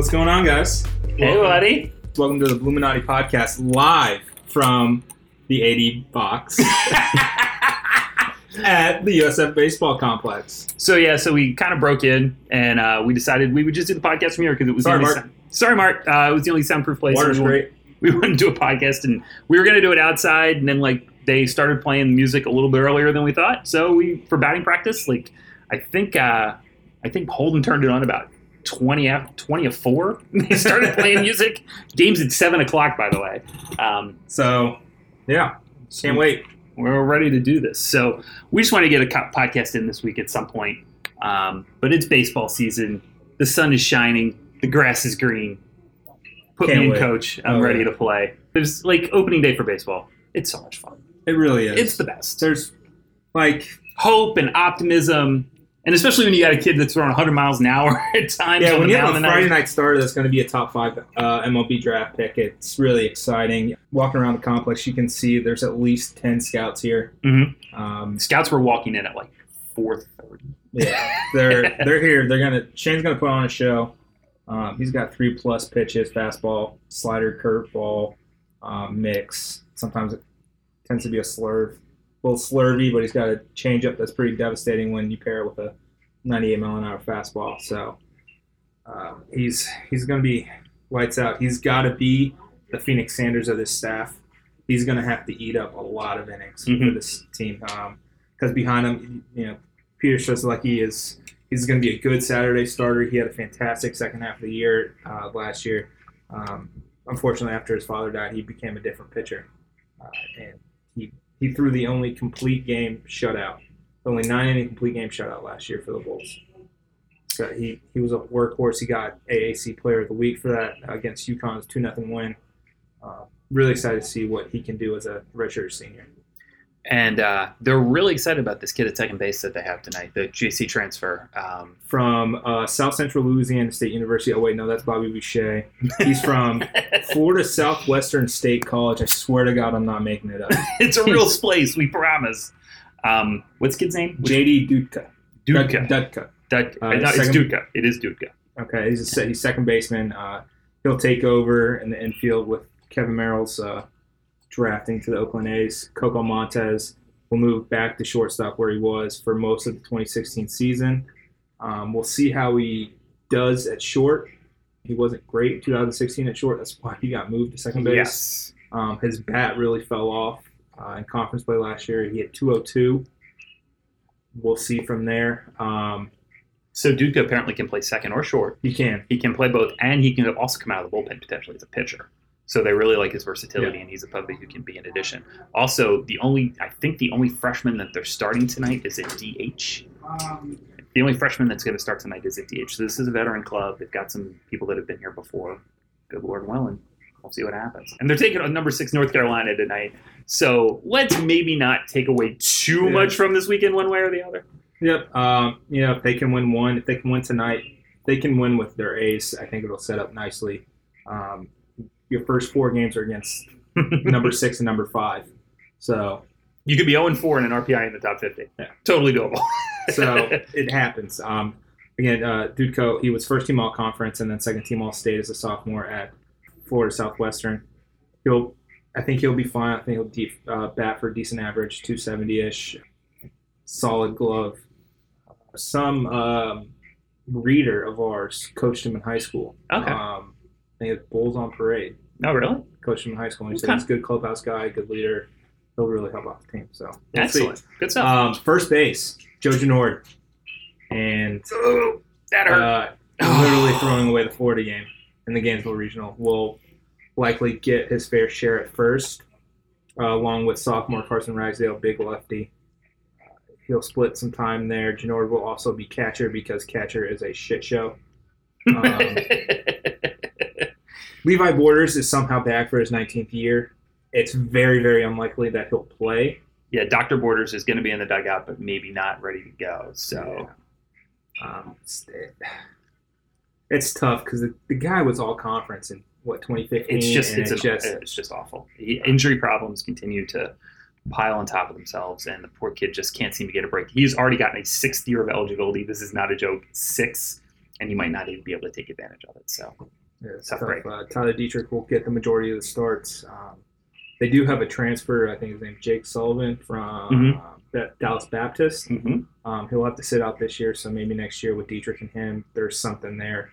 What's going on, guys? Hey, buddy. Welcome to the Bulluminati podcast live from the AD box at the USF Baseball Complex. So yeah, so we kind of broke in, and uh, we decided we would just do the podcast from here because it was Sorry, the only Mark. sound- Sorry, Mark. Uh, it was the only soundproof place. Water's and we, great. We wanted to do a podcast, and we were going to do it outside, and then like they started playing music a little bit earlier than we thought. So we for batting practice, like I think uh, I think Holden turned it on about. 20 af- 20 of 4 they started playing music games at 7 o'clock by the way um, So, yeah, can't wait. we're ready to do this. So we just want to get a podcast in this week at some point. Um, but it's baseball season. The sun is shining. The grass is green. Put Can't me in, wait. coach. I'm Oh, ready yeah. to play. It's like opening day for baseball. It's so much fun. It really is. It's the best. There's like, Hope and optimism, and especially when you got a kid that's throwing 100 miles an hour at times. yeah, when you have a Friday night starter that's going to be a top five uh, MLB draft pick, it's really exciting. Walking around the complex, you can see there's at least 10 scouts here. Mhm. Um, Scouts were walking in at like 4:30. Yeah, they're they're here. They're gonna Shane's gonna put on a show. Um, he's got three plus pitches: fastball, slider, curveball, um, mix. Sometimes it tends to be a slurve, little slurvy, but he's got a changeup that's pretty devastating when you pair it with a 98 mile an hour fastball. So uh, he's he's gonna be lights out. He's got to be the Phoenix Sanders of this staff. He's gonna have to eat up a lot of innings for Mhm. this team because behind him, you know, Peter Strzelecki is he's going to be a good Saturday starter. He had a fantastic second half of the year uh, last year. Um, unfortunately, after his father died, he became a different pitcher, uh, and he threw the only complete game shutout, only nine inning complete game shutout last year for the Bulls. So he, he was a workhorse. He got AAC Player of the Week for that against UConn's two nothing win. Uh, really excited to see what he can do as a redshirt senior. And uh, they're really excited about this kid at second base that they have tonight, the JC transfer. Um, from uh, South Central Louisiana State University. Oh wait, no, that's Bobby Boucher. He's from Florida Southwestern State College. I swear to God, I'm not making it up. it's a real place, we promise. Um, what's kid's name? JD Dudka. Dudka. Dudka. Dud- Uh, no, it's Dudka. It is Dudka. Okay, he's a he's second baseman. Uh, he'll take over in the infield with Kevin Merrill's uh, drafting to the Oakland A's. Coco Montez will move back to shortstop where he was for most of the 2016 season. Um, we'll see how he does at short. He wasn't great in 2016 at short. That's why he got moved to second base. Yes. Um, his bat really fell off uh, in conference play last year. He hit 202. We'll see from there. Um, So Dudka apparently can play second or short. he can. He can play both, and he can also come out of the bullpen potentially as a pitcher. So they really like his versatility, and he's a puppy who can be in addition. Also, the only I think the only freshman that they're starting tonight is at DH. The only freshman that's going to start tonight is at DH. So this is a veteran club. They've got some people that have been here before. Good Lord willing. We'll see what happens. And they're taking on number six North Carolina tonight. So let's maybe not take away too Yeah. much from this weekend, one way or the other. Yep. Um, you know, if they can win one, if they can win tonight, they can win with their ace. I think it'll set up nicely. Um, your first four games are against number six and number five. So, You could be 0 4 in an RPI in the top 50. Yeah. Totally doable. so it happens. Um, again, uh, Dudka, he was first team all conference and then second team all state as a sophomore at Florida Southwestern. He'll, I think he'll be fine. I think he'll uh, bat for a decent average, 270 ish, solid glove. Some um, reader of ours coached him in high school. Okay. Um, I think it's Bulls on Parade. No, really? Coached him in high school. And he said he's a good clubhouse guy, good leader. He'll really help out the team. So we'll see. Excellent. Good stuff. Um, first base, Joe Genord. And Ooh, that hurt. uh, literally throwing away the Florida game in the Gainesville Regional. Will likely get his fair share at first, uh, along with sophomore Carson Ragsdale, big lefty. Uh, he'll split some time there. Genord will also be catcher because catcher is a shit show. Um, Levi Borders is somehow back for his 19th year. It's very, very unlikely that he'll play. yeah, Dr. Borders is going to be in the dugout, but maybe not ready to go. So, Um, it's, it's tough because the, the guy was all conference in what 2015. it's just it's, it's an- just it's just awful. He, injury problems continue to pile on top of themselves, and the poor kid just can't seem to get a break. He's already gotten a sixth year of eligibility. This is not a joke. Six. and he might not even be able to take advantage of it. So Yeah, Tough tough. break. Uh, Tyler Dietrich will get the majority of the starts. Um, they do have a transfer. I think his name's Jake Sullivan from Mhm. uh, Dallas Baptist. mhm. Um, he'll have to sit out this year, so maybe next year with Dietrich and him, there's something there.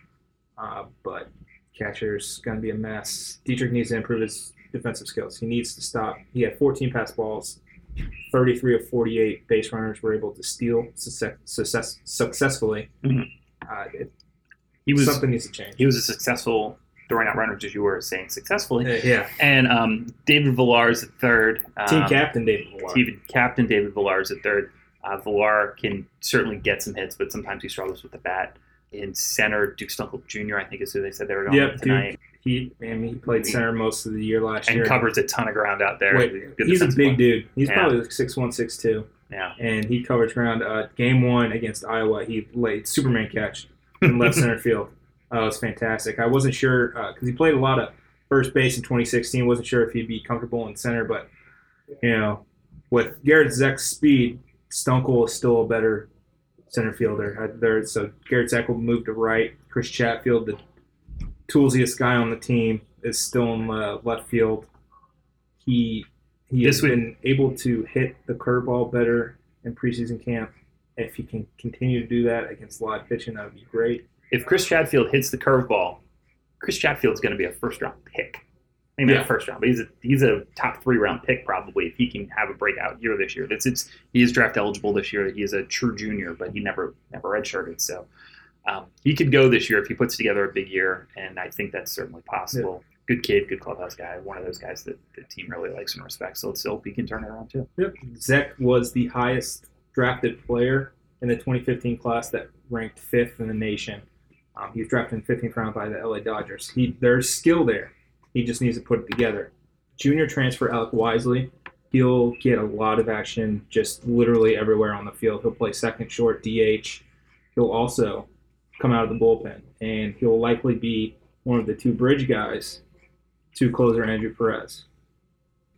Uh, but catcher's going to be a mess. Dietrich needs to improve his defensive skills. He needs to stop. He had 14 pass balls. 33 of 48 base runners were able to steal success, success, successfully. Mhm. Uh, it, he was something needs to change. he was a successful throwing out runners, as you were saying successfully. Uh, yeah. And um, David Villar is at third. Um, Team captain David Villar. Team captain David Villar is at third. Uh, Villar can certainly get some hits, but sometimes he struggles with the bat. In center, Duke Stunkel Jr. I think is who they said they were going Yep, with tonight, He, man, he played center most of the year last and year. And covers a ton of ground out there. Wait, he's a big player. dude. He's Yeah. probably like six one, six two, Yeah, and he covers ground. Uh, game one against Iowa, he laid Superman catch in left center field. Uh, it was fantastic. I wasn't sure because he played a lot of first base in 2016. wasn't sure if he'd be comfortable in center, but you know, with Garrett Zeck's speed, Stunkel is still a better center fielder. Uh, There, so Garrett Zeck will move to right. Chris Chatfield, the toolsiest guy on the team, is still in uh, left field. He he This has would- been able to hit the curveball better in preseason camp. If he can continue to do that against live pitching, that would be great. if Chris Chatfield hits the curveball, Chris Chatfield's going to be a first round pick. Maybe Yeah. not first round, but he's a he's a top three round pick probably if he can have a breakout year this year. It's it's he is draft eligible this year. He is a true junior, but he never never redshirted. So um, he could go this year if he puts together a big year, and I think that's certainly possible. Good kid, good clubhouse guy, one of those guys that the team really likes and respects. So let's hope he can turn it around too. Yep. Zeck was the highest drafted player in the 2015 class that ranked fifth in the nation. Um, he was drafted in 15th round by the LA Dodgers. He there's skill there. He just needs to put it together. Junior transfer Alec Wisely. He'll get a lot of action just literally everywhere on the field. He'll play second, short, DH. He'll also come out of the bullpen, and he'll likely be one of the two bridge guys to closer Andrew Perez.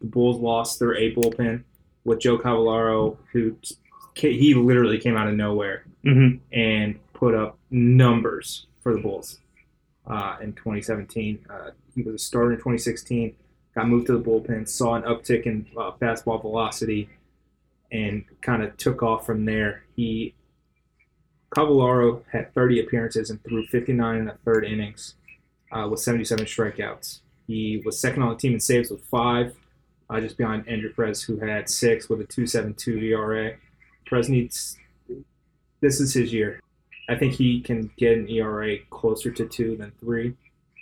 The Bulls lost their A bullpen with Joe Cavallaro, who he literally came out of nowhere Mm-hmm. and put up numbers for the Bulls uh, in 2017. Uh, he was a starter in 2016, got moved to the bullpen, saw an uptick in uh, fastball velocity, and kind of took off from there. He Cavallaro had 30 appearances and threw 59 in the third innings uh, with 77 strikeouts. He was second on the team in saves with five, uh, just behind Andrew Perez, who had six with a 2.72 ERA. Perez needs this is his year. I think he can get an ERA closer to two than three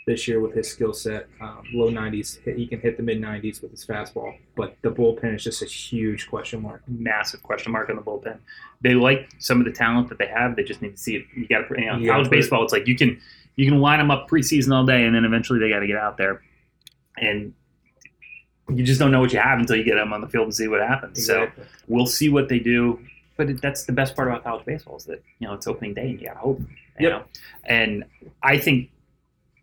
this year with his skill set. Um, low 90s, he can hit the mid 90s with his fastball, but the bullpen is just a huge question mark. massive question mark on the bullpen. They like some of the talent that they have. They just need to see it. You got to, you know, Yeah, college baseball. It's like you can you can line them up preseason all day, and then eventually they got to get out there, and you just don't know what you have until you get them on the field and see what happens. So we'll see what they do. But it, that's the best part about college baseball is that you know it's opening day and you got hope. You Yep. know? And I think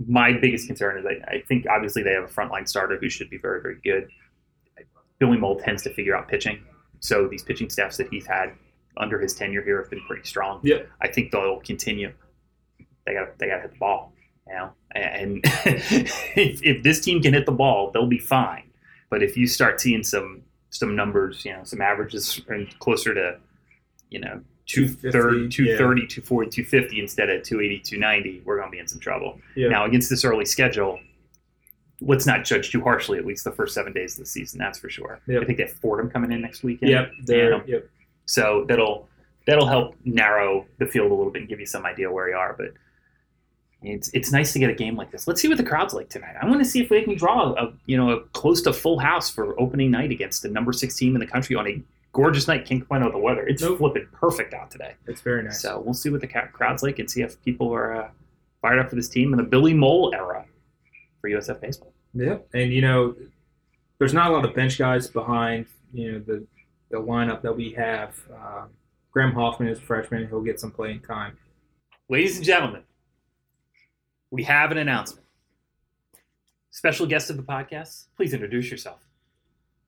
my biggest concern is I, I think obviously they have a frontline starter who should be very very good. Billy Mohl tends to figure out pitching, so these pitching staffs that he's had under his tenure here have been pretty strong. Yep. I think they'll continue. They got they got to hit the ball, you know. And if, if this team can hit the ball, they'll be fine. But if you start seeing some some numbers, you know, some averages and closer to, you know, 230, 250, yeah. 240, 250 instead of 280, 290, we're going to be in some trouble. Yeah. Now, against this early schedule, let's not judge too harshly, at least the first seven days of the season, that's for sure. Yep. I think they have Fordham coming in next weekend. Yep. they're- yep. so that'll that'll help narrow the field a little bit and give you some idea where you are. But it's it's nice to get a game like this. Let's see what the crowd's like tonight. I want to see if we can draw a you know a close to full house for opening night against the number six team in the country on a gorgeous night. Can't complain about the weather. It's Nope. flipping perfect out today. It's very nice. So we'll see what the crowd's like and see if people are uh, fired up for this team in the Billy Mohl era for USF baseball. Yep. And you know, there's not a lot of bench guys behind you know the the lineup that we have. Um, Graham Hoffman is a freshman; he'll get some playing time. Ladies and gentlemen, we have an announcement. Special guest of the podcast, please introduce yourself.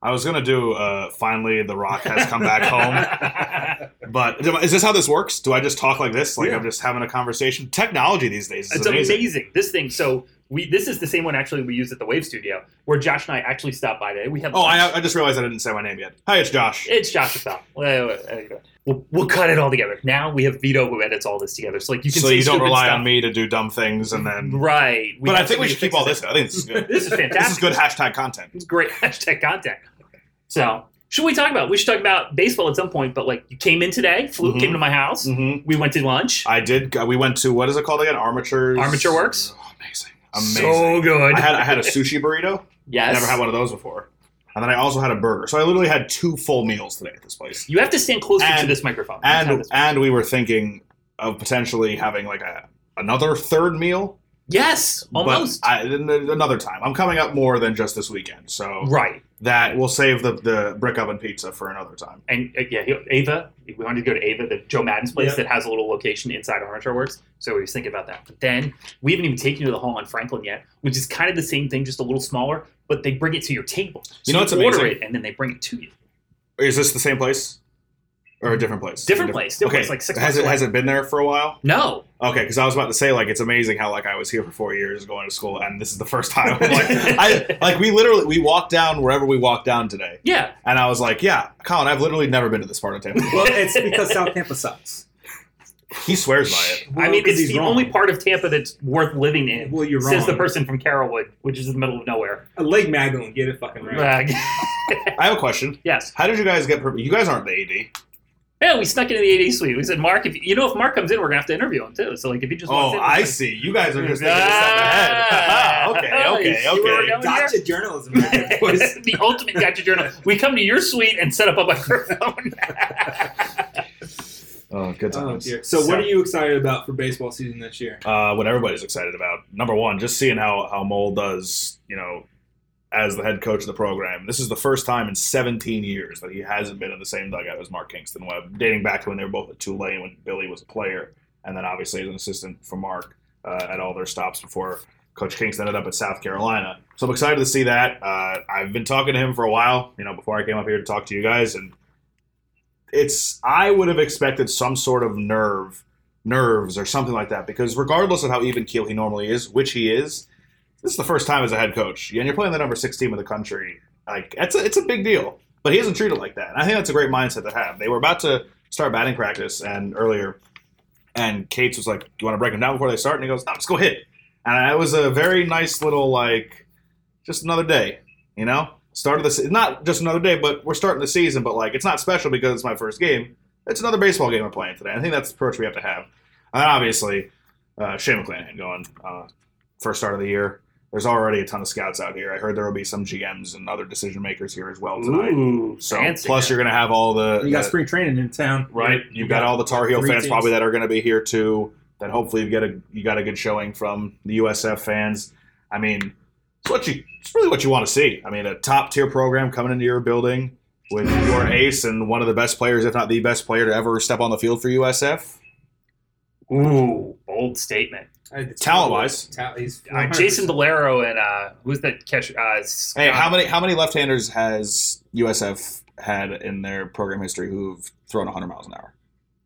I was gonna do. Uh, finally, The Rock has come back home. But is this how this works? Do I just talk like this? Like Yeah. I'm just having a conversation? Technology these days. it's amazing. amazing. This thing. So we this is the same one actually we use at the Wave Studio where Josh and I actually stopped by today. We had Oh. I, I just realized I didn't say my name yet. Hi, it's Josh. It's Josh. We'll, we'll cut it all together. Now we have Vito who edits all this together. So like you can so you don't rely stuff. on me to do dumb things and then. Right. But I think we should keep all this. I think this is good. This is fantastic. this is good hashtag content. It's great hashtag content. So should we talk about? We should talk about baseball at some point. But like you came in today, flew Mhm. came to my house. Mm-hmm. We went to lunch. I did. We went to what is it called again? Armatures. Armature Works? Oh, amazing. Amazing. So good. I had I had a sushi burrito. yes. Never had one of those before. And then I also had a burger. So I literally had two full meals today at this place. You have to stand closer to this microphone. And this- and we were thinking of potentially having like a another third meal. yes, almost. But I, n- another time. I'm coming up more than just this weekend. So right. That we'll save the, the brick oven pizza for another time. And uh, yeah, Ava. We wanted to go to Ava, the Joe Maddon's place Yep. that has a little location inside Armature Works. So we was thinking about that. But then we haven't even taken you to the hall on Franklin yet, which is kind of the same thing, just a little smaller. But they bring it to your table. So You know what's order amazing? it, and then they bring it to you. Is this the same place? Or a different place? Different place. Different okay. place, like six has it away. has it been there for a while? No, Okay, because I was about to say like it's amazing how like I was here for four years going to school and this is the first time. Like I like we literally we walked down wherever we walked down today, yeah, and I was like, yeah, Collin, I've literally never been to this part of Tampa. well, it's because South Tampa sucks. he swears by it. I mean, it's the wrong. only part of Tampa that's worth living in. Well, you're wrong. Says the person from Carrollwood, which is in the middle of nowhere. Uh, Lake Magdalene, get it fucking right. I have a question. yes. How did you guys get? Per- you guys aren't the AD. Yeah, we snuck into the AD suite. We said, Mark, if you know if Mark comes in, we're gonna have to interview him too. So like, if he just walks Oh, in, I we're see. You guys are just thinking a step ahead. Ah, okay, okay, we're okay. going? Gotcha journalism. Right there, the ultimate gotcha journal. We come to your suite and set up a microphone. Oh, good Oh, times. So, what are you excited about for baseball season this year? uh, what everybody's excited about. Number one, just seeing how how Mohl does, you know, as the head coach of the program. This is the first time in 17 years that he hasn't been in the same dugout as Mark Kingston Webb, dating back to when they were both at Tulane when Billy was a player, and then obviously as an assistant for Mark uh, at all their stops before Coach Kingston ended up at South Carolina. So I'm excited to see that. Uh, I've been talking to him for a while, you know, before I came up here to talk to you guys, and it's I would have expected some sort of nerve nerves or something like that because regardless of how even keel he normally is, which he is, this is the first time as a head coach, and you're playing the number six team in the country. Like it's a, it's a big deal, but he doesn't treat it like that. And I think that's a great mindset to have. They were about to start batting practice and earlier, and Cates was like, "Do you want to break them down before they start?" And he goes, "No, just go hit." And it was a very nice little like, just another day, you know. Start of the se- not just another day, but we're starting the season. But like, it's not special because it's my first game. It's another baseball game we're playing today. I think that's the approach we have to have. And obviously, uh, Shane McClanahan going uh, first start of the year. There's already a ton of scouts out here. I heard there will be some GMs and other decision makers here as well tonight. Ooh, so fancy. plus you're going to have all the, You got the- spring training in town, right. You've got all the Tar Heel fans teams. probably that are going to be here too. Then hopefully you get a you got a good showing from the USF fans. I mean, it's what you it's really what you want to see. I mean, a top tier program coming into your building with your ace and one of the best players, if not the best player to ever step on the field for USF. Ooh, bold statement. Talent-wise. Ta- Uh, Jason Valero and uh, who's that catch? Uh, Hey, how many how many left-handers has USF had in their program history who've thrown 100 miles an hour?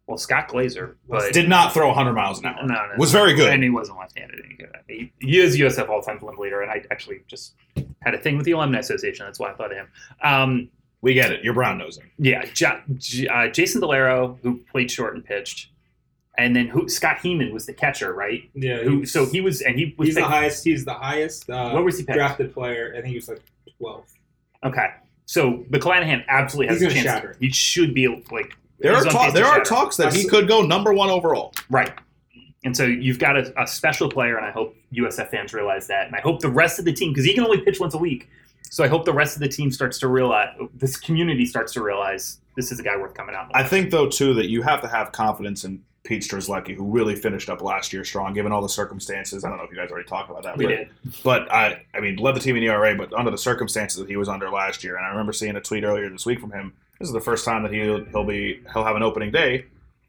Well, Scott Glazer, but Did not throw 100 miles an hour. no, no, Was very good. and he wasn't left-handed. He, he, he is USF all-time limb leader, and I actually just had a thing with the alumni association. That's why I thought of him. Um, We get it. You're brown nosing. yeah, ja, J- uh, Jason Valero, who played short and pitched, and then who Scott Heeman was the catcher, right? Yeah, Who, so he was, and he was. he's the highest. He's the highest uh, what was he picked? drafted player. I think he was like 12. Okay, so McClanahan absolutely has He's a gonna chance. shatter. He should be like. There are ta- there are talks that he could go number one overall. Right. And so you've got a, a special player, and I hope USF fans realize that. And I hope the rest of the team, because he can only pitch once a week. So I hope the rest of the team starts to realize, this community starts to realize this is a guy worth coming out. I think though too that you have to have confidence in Pete Strzelecki, who really finished up last year strong, given all the circumstances. I don't know if you guys already talked about that. we but, did. But I, I mean, led the team in ERA, but under the circumstances that he was under last year, and I remember seeing a tweet earlier this week from him. This is the first time that he'll he'll be he'll have an opening day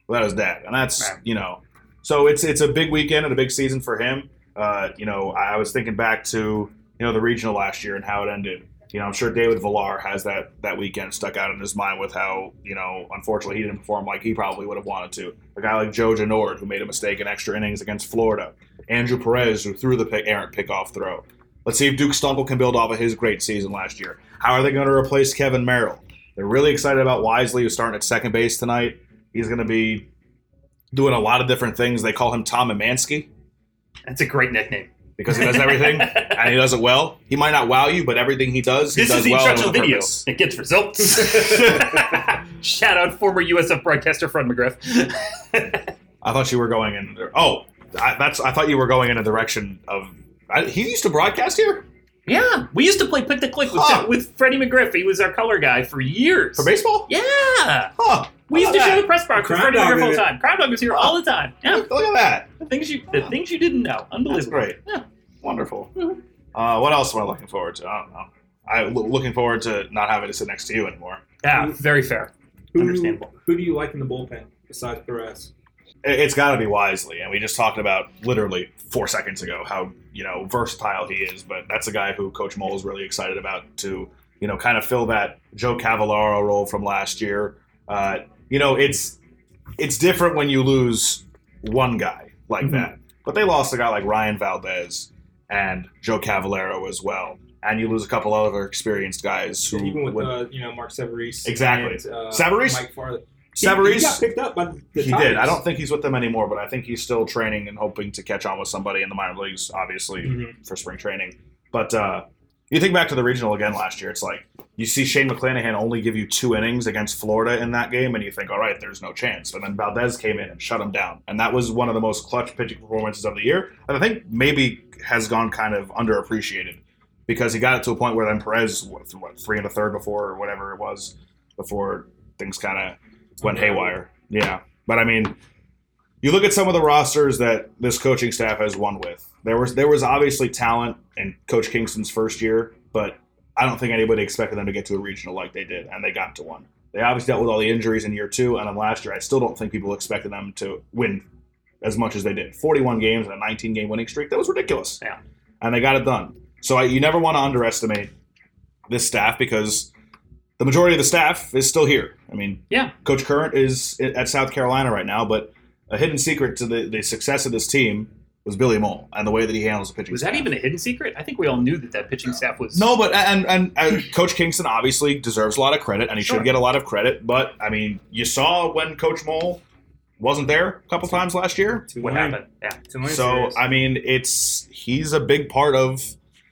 without his dad, and that's you know, so it's it's a big weekend and a big season for him. Uh, you know, I was thinking back to you know the regional last year and how it ended. You know, I'm sure David Villar has that that weekend stuck out in his mind with how you know, unfortunately, he didn't perform like he probably would have wanted to. A guy like Joe Genord, who made a mistake in extra innings against Florida. Andrew Perez, who threw the pick, errant pickoff throw. Let's see if Duke Stunkel can build off of his great season last year. How are they going to replace Kevin Merrill? They're really excited about Wisely, who's starting at second base tonight. He's going to be doing a lot of different things. They call him Tom Emanski That's a great nickname. Because he does everything and he does it well. He might not wow you, but everything he does, he This does is the well. instructional video. purpose. It gets results. Shout out former USF broadcaster Fred McGriff. I thought you were going in. Oh, I, that's. I thought you were going in a direction of. I, he used to broadcast here yeah, we used to play Pick the Click with, Huh. with Freddie McGriff. He was our color guy for years. for baseball. Yeah. Huh? We used to about show the press box with Crime Freddie Dog McGriff all the time. Crime Dog was here all the time. Yeah. Look, look at that. The things you the things you didn't know. That's Unbelievable. great. Yeah. Wonderful. Mhm. Uh, what else am I looking forward to? I don't know. I lo- looking forward to not having to sit next to you anymore. Yeah, very fair. Who, Understandable. Who do you like in the bullpen besides Perez? It- It's got to be wisely, and we just talked about literally four seconds ago how you know versatile he is. But that's a guy who Coach Mohl is really excited about to you know kind of fill that Joe Cavallaro role from last year. Uh, you know, it's it's different when you lose one guy like Mhm. that, but they lost a guy like Ryan Valdez and Joe Cavallaro as well, and you lose a couple other experienced guys who Even with uh, you know Mark Severese, Exactly. and, uh? Mike Farley. He- Severese. he, got picked up by the he Tigers. did. I don't think he's with them anymore, but I think he's still training and hoping to catch on with somebody in the minor leagues, obviously Mhm. for spring training. But uh, you think back to the regional again last year. It's like you see Shane McClanahan only give you two innings against Florida in that game, and you think, all right, there's no chance. And then Valdez came in and shut him down, and that was one of the most clutch pitching performances of the year. And I think maybe has gone kind of underappreciated because he got it to a point where then Perez what, what three and a third before or whatever it was before things kind of went haywire. Yeah, but I mean, you look at some of the rosters that this coaching staff has won with. There was there was obviously talent in Coach Kingston's first year, but I don't think anybody expected them to get to a regional like they did, and they got to one. They obviously dealt with all the injuries in year two, and then last year, I still don't think people expected them to win as much as they did. Forty-one games and a nineteen-game winning streak. That was ridiculous. Yeah. and they got it done. So I, you never want to underestimate this staff because the majority of the staff is still here. I mean, Yeah. Coach Current is at South Carolina right now, but a hidden secret to the, the success of this team was Billy Mohl and the way that he handles the pitching. Was that even a hidden secret? I think we all knew that that pitching staff was No, but and, and and Coach Kingston obviously deserves a lot of credit, and he Sure. should get a lot of credit. But I mean, you saw when Coach Mohl wasn't there a couple times last year. To what happened. Yeah. to So series. I mean, it's he's a big part of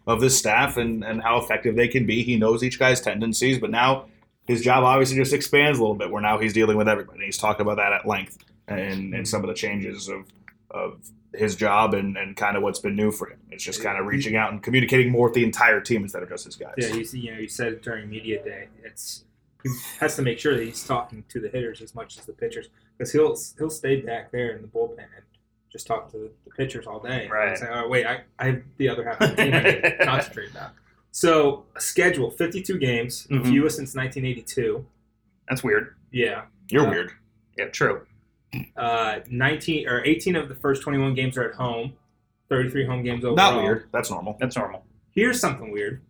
of this staff and and how effective they can be. He knows each guy's tendencies, but now his job obviously just expands a little bit. Where now he's dealing with everybody. He's talked about that at length and and mm-hmm. some of the changes of of his job and, and kind of what's been new for him. It's just kind of reaching out and communicating more with the entire team instead of just his guys. Yeah, you see, you know, you said during media day. It's he has to make sure that he's talking to the hitters as much as the pitchers because he'll he'll stay back there in the bullpen and just talk to the, pitchers all day. And Right. Say, oh wait, I, I have the other half of the team I need to concentrate now. So a schedule: fifty-two games, Mhm. fewest since nineteen eighty-two. That's weird. Yeah, You're Uh, weird. Yeah, true. Uh, nineteen or eighteen of the first twenty-one games are at home. Thirty-three home games overall. Not weird. That's normal. That's normal. Here's something weird: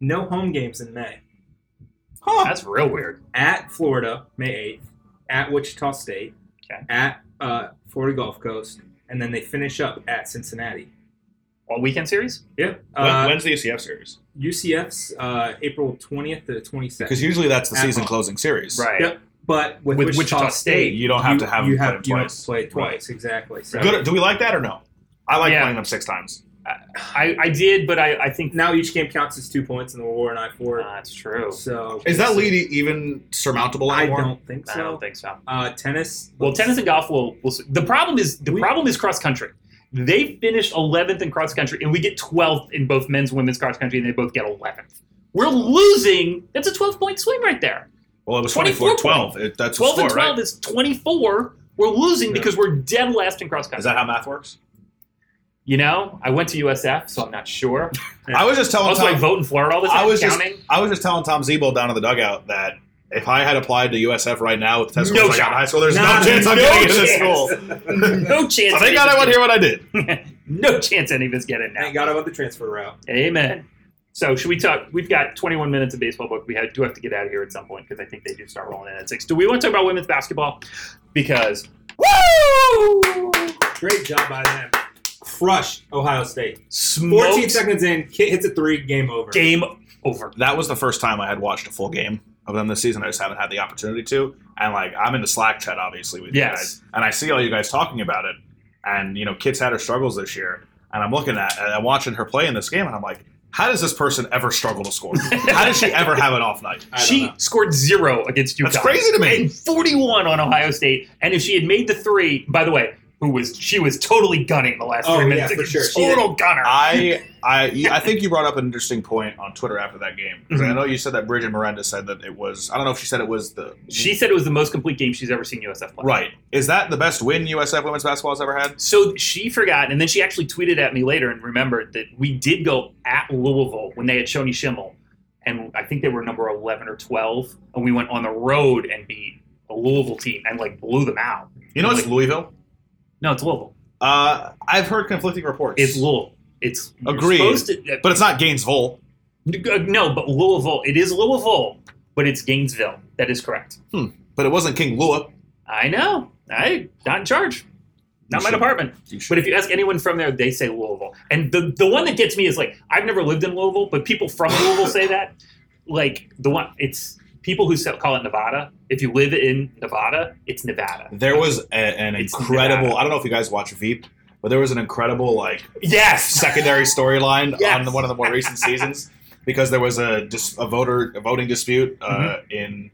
no home games in May. Huh. That's real weird. at Florida, May 8th, at Wichita State, Okay. at uh, Florida Gulf Coast, and then they finish up at Cincinnati. All weekend series? Yeah. When- Uh, when's the UCF series? UCF's uh, April 20th to the 22nd. Because usually that's the At season home. closing series. Right. Yep. But with, With Wichita, Wichita State, State, you don't have to have you have play you them have to twice. play Right. twice exactly. So Good. Do we like that or no? I like Yeah. playing them six times. I, I did, but I, I think now each game counts as two points, in the War and I four. Uh, that's true. so Is that lead e- even surmountable I anymore? don't think so. I don't think so. Uh, tennis. Well, tennis and golf will. will the problem is the We- problem is cross country. They finished 11th in cross country, and we get 12th in both men's and women's cross country, and they both get 11th. We're losing. That's a 12 point swing right there. Well, it was 24 24 12. It, that's 12 a score, and 12 right? is 24. We're losing Yeah. because we're dead last in cross country. Is that how math works? you know, I went to USF, so I'm not sure. I was just telling Also, I Tom, vote in Florida all the time. I was just- counting. I was just telling Tom Zebo down in the dugout that if I had applied to USF right now with the test No scores I got in high school, there's no, Nah, chance I'm no getting into this school. no chance. So thank God I went here what I did. no chance any of us get in now. Thank God about the transfer route. Amen. So should we talk? We've got 21 minutes of baseball book. We have, do have to get out of here at some point because I think they do start rolling in at six. Do we want to talk about women's basketball? Because woo, Great job by them. Crushed Ohio State. 14 seconds in, Kit hits a three, game over. game over. That was the first time I had watched a full game of them this season. I just haven't had the opportunity to. And like I'm in the Slack chat obviously with Yes. you guys, and I see all you guys talking about it. And you know, Kit's had her struggles this year, and I'm looking at and I'm watching her play in this game, and I'm like, how does this person ever struggle to score? how does she ever have an off night? She know. scored zero against UConn. That's crazy to me. And 41 on Ohio State. And if she had made the three, by the way, who was she was totally gunning the last Oh, three yeah, for sure. She Total gunner. I, I, I think you brought up an interesting point on Twitter after that game. 'Cause I Mhm. know you said that Bridget Miranda said that it was. I don't know if she said it was the. she said it was the most complete game she's ever seen USF play. right. Is that the best win USF women's basketball has ever had? So she forgot, and then she actually tweeted at me later and remembered that we did go at Louisville when they had Shoni Schimmel, and I think they were number eleven or twelve, and we went on the road and beat a Louisville team and like blew them out. You know, it's Like- Louisville. No, it's Louisville. Uh, I've heard conflicting reports. It's Louisville. It's Agreed. to- but it's not Gainesville. Uh, No, but Louisville. It is Louisville, but it's Gainesville. That is correct. But it wasn't King Louis. I know. I not in charge. Not You my should- department. But if you ask anyone from there, they say Louisville. And the the one that gets me is like I've never lived in Louisville, but people from Louisville say that. Like the one, it's people who call it Nevada. If you live in Nevada, it's Nevada. There was a, an It's incredible. Nevada. I don't know if you guys watch Veep, but there was an incredible like Yes. secondary storyline Yes. on one of the more recent seasons because there was a dis, a voter a voting dispute uh, Mm-hmm. in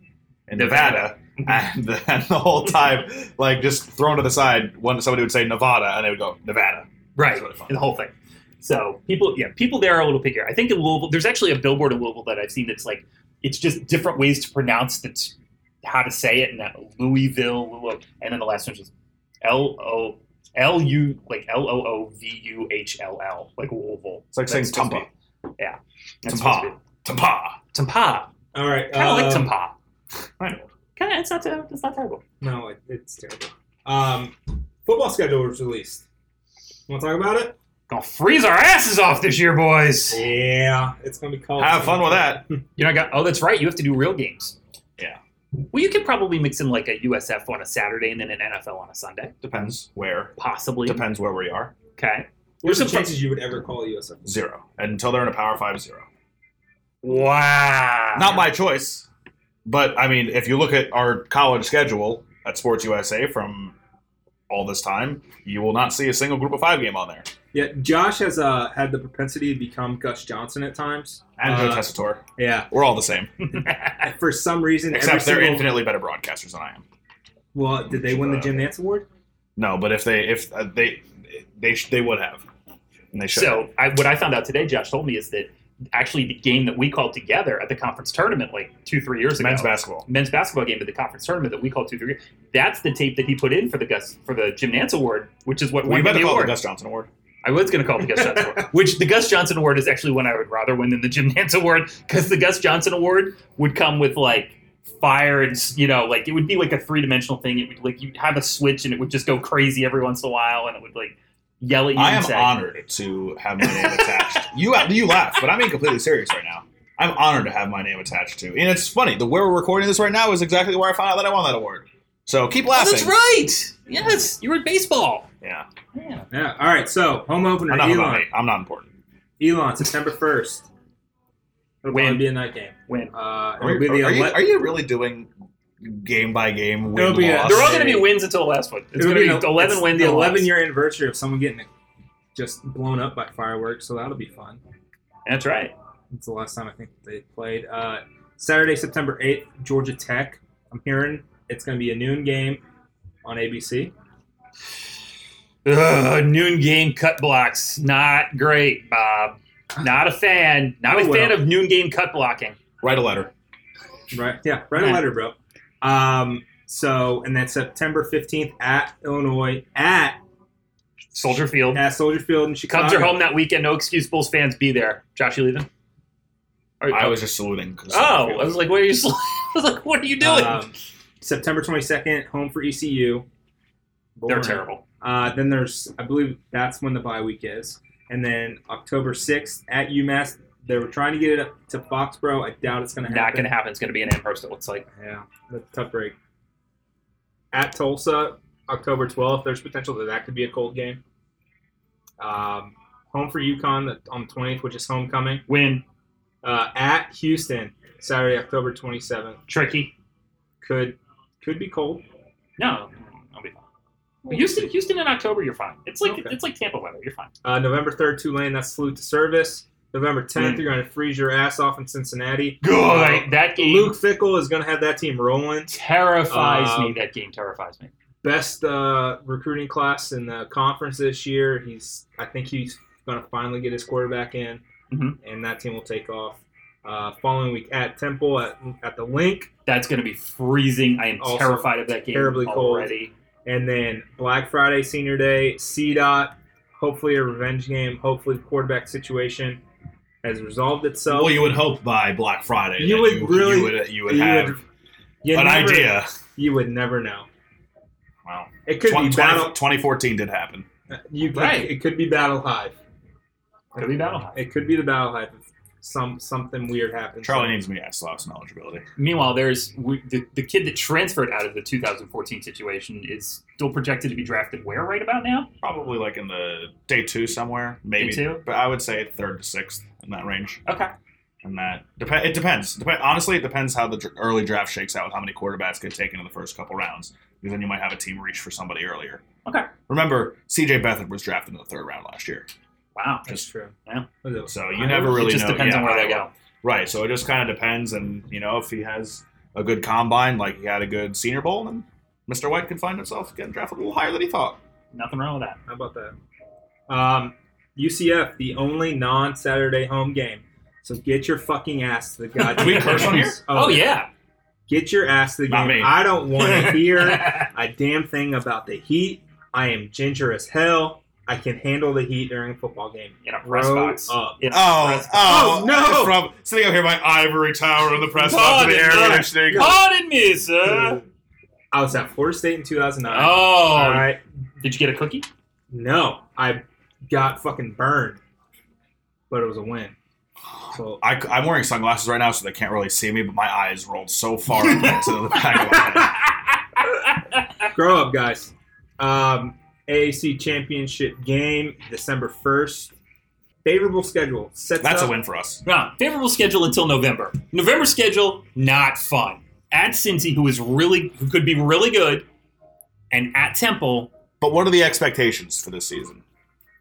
in Nevada. Nevada. And the, and the whole time, like just thrown to the side, one somebody would say Nevada, and they would go Nevada. Right. Really. And the whole thing. So people, yeah, people there are a little pickier. I think in Louisville, there's actually a billboard in Louisville that I've seen that's like, it's just different ways to pronounce that's how to say it, and that Louisville, Louisville, and then the last one's just L O L U like L O O V U H L L like Louisville. It's like saying That's supposed to Tampa. Yeah. Tampa. Tampa. Tampa. All right. Kind of like um, Tampa. Kind of. Kind of. It's not. ter- It's not terrible. No, it, it's terrible. Um, football schedule was released. Want to talk about it? Gonna freeze our asses off this year, boys. Yeah, it's gonna be cold. Have fun with that. You know, I got. Oh, that's right. You have to do real games. Yeah. Well, you could probably mix in like a USF on a Saturday and then an NFL on a Sunday, Depends where. possibly. Depends where we are. Okay. What's the There's some- chances you would ever call USF? Zero. And until they're in a Power Five, zero. Wow. Not my choice. But I mean, if you look at our college schedule at Sports USA from all this time, you will not see a single Group of Five game on there. Yeah, Josh has uh, had the propensity to become Gus Johnson at times. And Joe Uh, Tessitore. Yeah, We're all the same, for some reason, except every they're single, infinitely better broadcasters than I am. Well, did they win the Jim Nantz Award? No, but if they if uh, they they sh- they would have, and they should. So, I, what I found out today, Josh told me, is that actually the game that we called together at the conference tournament like two, three years ago, men's basketball. men's basketball game at the conference tournament that we called two, three years. That's the tape that he put in for the Gus for the Jim Nantz Award, which is what We won him the call it award. the Gus Johnson Award. I was going to call it the Gus Johnson Award, which the Gus Johnson Award is actually one I would rather win than the Jim Nantz Award because the Gus Johnson Award would come with like fire and you know like it would be like a three dimensional thing. It would like you'd have a switch and it would just go crazy every once in a while and it would like yell at you. I am say, honored to have my name attached. You you laugh, but I'm being completely serious right now. I'm honored to have my name attached to, and it's funny. The where we're recording this right now is exactly where I found out that I won that award. So keep Oh, laughing. that's right. Yes, you were at baseball. Yeah, Yeah. Yeah. All right. So home opener, enough about Elon. me. I'm not important. Elon, September first. It'll Win. be a night game. Win. Uh, Are, it'll be the are you, are you really doing game by game It'll win be a- They're all going to be wins until the last one. It's going to an- be 11 wins. The and a loss. 11 year anniversary of someone getting just blown up by fireworks, so that'll be fun. That's right. It's the last time I think they played. Uh, Saturday, September 8th, Georgia Tech. I'm hearing it's going to be a noon game on ABC. Ugh, noon game cut blocks. Not great, Bob. Not a fan. Not Oh, a fan well. of noon game cut blocking. Write a letter. Right? Yeah, write a letter, bro. Um, so, and then September 15th at Illinois at, Soldier Field. at Soldier Field in Chicago. Cubs are home that weekend. No excuse. Bulls fans be there. Josh, you leaving? Or- I was just saluting. Oh, I was like, what are you? sl- I was like, what are you doing? Um, September 22nd, home for ECU. They're terrible. Uh, then there's, I believe that's when the bye week is. And then October 6th at UMass, They were trying to get it up to Foxborough. I doubt it's going to happen. Not going to happen. It's going to be an in Amherst. It looks like. Yeah, that's a tough break. At Tulsa, October 12th, there's potential that that could be a cold game. Um, home for UConn on the 20th, which is homecoming. Win. Uh, at Houston, Saturday, October 27th, Tricky. could could be cold. No, fine. But Houston, Houston in October, you're fine. It's like Okay. it's like Tampa weather. You're fine. Uh, November 3rd, Tulane, that's salute to service. November 10th, Mm. you're going to freeze your ass off in Cincinnati. Oh, that, that game Luke Fickell is going to have that team rolling. terrifies Um, me. That game terrifies me. best uh, recruiting class in the conference this year. He's, I think he's going to finally get his quarterback in, Mhm. and that team will take off. Uh, following week at Temple at, at the Linc, That's going to be freezing. I am Also terrified of that game terribly cold. already. And then Black Friday, Senior Day, C dot. Hopefully a revenge game. Hopefully the quarterback situation has resolved itself. well, you would hope by Black Friday. You would you, really- you would, you would you have would- an never- idea. You would never know. Wow. It could 20, be battle. 2014 did happen. You Right. It could be Battle Hive. Could be Battle Hive. It could be the Battle Hive. If Some something weird happens. Charlie needs me S loss knowledgeability. Meanwhile, there's we, the, the kid that transferred out of the 2014 situation is still projected to be drafted where right about now? Probably like in the day two somewhere, maybe. two? But I would say third to sixth in that range. Okay. And that dep- it depends. Dep- honestly, it depends how the dr- early draft shakes out, with how many quarterbacks get taken in the first couple rounds. Because then you might have a team reach for somebody earlier. Okay. Remember, C.J. Beathard was drafted in the third round last year, Wow. That's true. Yeah. What is it? so you Iowa? never really it just know. depends Yeah, on where they go. Right. So it just kind of depends, and you know, if he has a good combine, like he had a good Senior Bowl, then Mr. White could find himself getting drafted a little higher than he thought. Nothing wrong with that. How about that? Um, UCF, the only non-Saturday home game. So get your fucking ass to the goddamn. We curse on here? Oh, yeah. Get your ass to the Not game. me. I don't want to hear a damn thing about the heat. I am ginger as hell. I can handle the heat during a football game. In a press Grow box. up. In a Oh, press box. oh, Oh, no! From sitting up here, my ivory tower in the press box with the air conditioning. Pardon me, sir. I was at Florida State in 2009. Oh. All right. Did you get a cookie? No, I got fucking burned, but it was a win. So I, I'm wearing sunglasses right now, so they can't really see me, but my eyes rolled so far into the back of my head. grow up, guys. Um, AAC championship game, December first. Favorable schedule. Sets That's a win for us. No, favorable schedule until November. November schedule, not fun. At Cincy, who is really who could be really good, and at Temple, But what are the expectations for this season?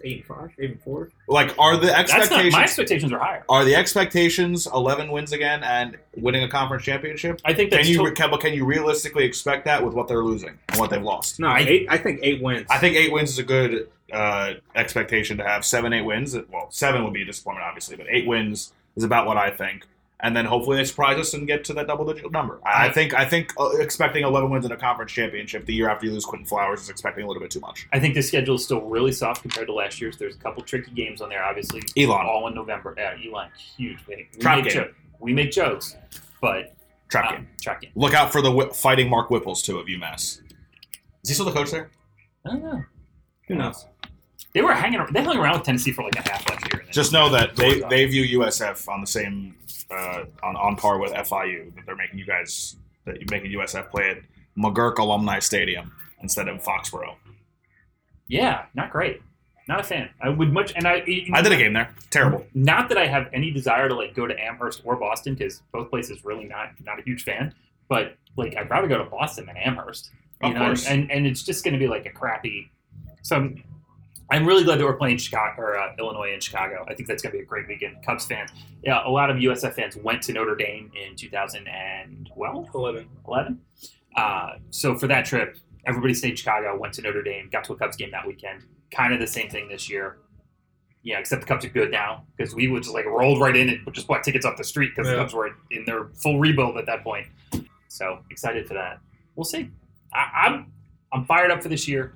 Eight and five, eight and four. Like, are the that's not expectations my expectations are higher. are the expectations 11 wins again and winning a conference championship? I think Can that's you to- can, but can you realistically expect that with what they're losing and what they've lost? No, I- eight. I think eight wins. I think eight wins is a good uh, expectation to have. Seven, eight wins. Well, seven would be a disappointment, obviously, but eight wins is about what I think. And then hopefully they surprise us and get to that double-digit number. I, think. I think uh, expecting 11 wins in a conference championship the year after you lose Quinton Flowers is expecting a little bit too much. I think the schedule is still really soft compared to last year's. There's a couple tricky games on there, obviously. Elon. all in November. Yeah, Elon, huge. We, we Trap make game. jo- we make jokes, but Trap um, game. trap game. Look out for the whi fighting Mark Whipples too of UMass. Is he still the coach there? I don't know. Who knows? They were hanging. They hung around with Tennessee for like a half last year. Just know that they, they view USF on the same uh, on on par with FIU. That they're making you guys that you're making USF play at McGuirk Alumni Stadium instead of Foxborough. yeah, not great. Not a fan. I would much, and I I did a game there. Terrible. Not that I have any desire to like go to Amherst or Boston because both places really not not a huge fan. But like I'd rather go to Boston than Amherst. You Of know, course. and and it's just going to be like a crappy. So I'm, really glad that we're playing Chicago or uh, Illinois in Chicago. I think that's going to be a great weekend. Cubs fans, yeah, a lot of USF fans went to Notre Dame in 2012. Eleven. 11. Uh, so for that trip, everybody stayed in Chicago, went to Notre Dame, got to a Cubs game that weekend. Kind of the same thing this year. Yeah, except the Cubs are good now because we would just like rolled right in and just bought tickets off the street because Yeah. the Cubs were in their full rebuild at that point. So excited for that. We'll see. I, I'm I'm fired up for this year.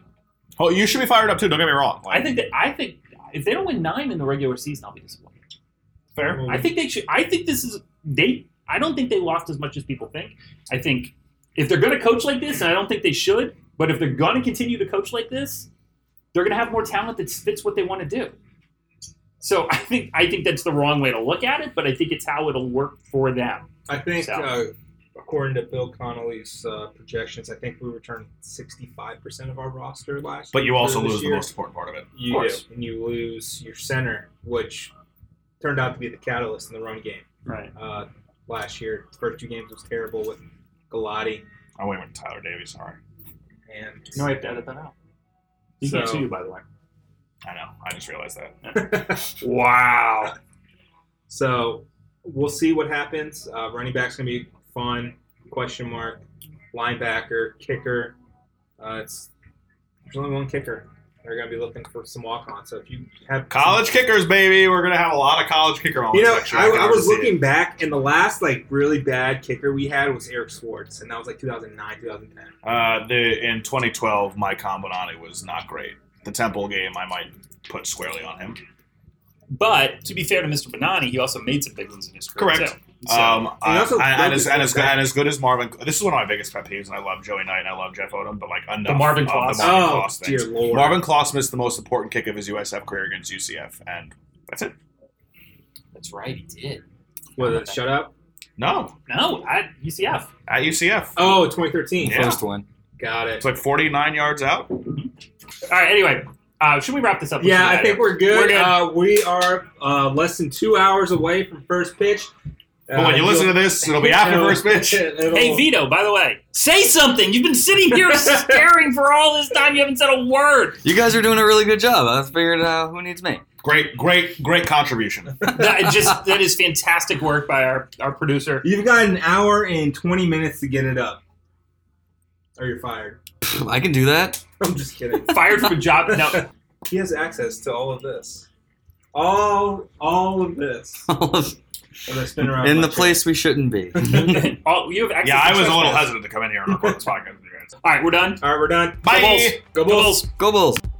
Oh, you should be fired up too. Don't get me wrong. Like, I think that I think if they don't win nine in the regular season, I'll be disappointed. fair. I think they should. I think this is they. I don't think they lost as much as people think. I think if they're going to coach like this, and I don't think they should, but if they're going to continue to coach like this, they're going to have more talent that fits what they want to do. So I think I think that's the wrong way to look at it, but I think it's how it'll work for them. I think, So- uh, according to Bill Connelly's uh, projections, I think we returned 65% of our roster last But year. But you also for this lose the most important part of it. You Of course. do. And you lose your center, which turned out to be the catalyst in the run game Right. uh, last year. The first two games was terrible with Galati. I went with Tyler Davies. Sorry. And No, I have to edit that out. He can't So- see you, by the way. I know. I just realized that. Wow. so we'll see what happens. Uh, running back's going to be fun. Question mark. Linebacker, kicker. Uh, it's there's only one kicker. They're going to be looking for some walk-ons. So if you have College kickers, baby. We're gonna have a lot of college kicker moments You know, next year. I, I was looking it. back, and the last like really bad kicker we had was Eric Schwartz, and that was like 2009, 2010. Uh, the in 2012, Maikon Bonani was not great. The Temple game, I might put squarely on him. But to be fair to Mr. Bonani, he also made some big ones in his career Correct. too. So, Um, He also and, and, as, and, as good, and as good as Marvin, this is one of my biggest pet peeves, and I love Joey Knight and I love Jeff Odom, but like enough The Marvin of Kloss. the Marvin Oh, Kloss dear lord! Marvin Kloss missed the most important kick of his USF career against UCF, and that's it. that's right, he did. was it shutout? No, No, at UCF. at UCF, Oh, 2013. Yeah. First one. Got it. it's like 49 yards out. All right. Anyway, uh, should we wrap this up? Yeah, I think we're good. We're good. Uh, we are uh, less than two hours away from first pitch. But when uh, you listen to this, it'll be after first pitch. Hey Vito, by the way, say something. You've been sitting here staring for all this time. You haven't said a word. You guys are doing a really good job. I figured out who needs me. Great, great, great contribution. That just that is fantastic work by our, our producer. You've got an hour and 20 minutes to get it up, or you're fired. I can do that. I'm just kidding. Fired from a job. No, he has access to all of this. All, all of this. As I spin around In the chair. place we shouldn't be. oh, you have access. Yeah, I was a little hesitant to come in here and record this podcast with you guys. All right, we're done. All right, we're done. Bye. Go Bulls. Go Go Bulls. Bulls. Go Bulls.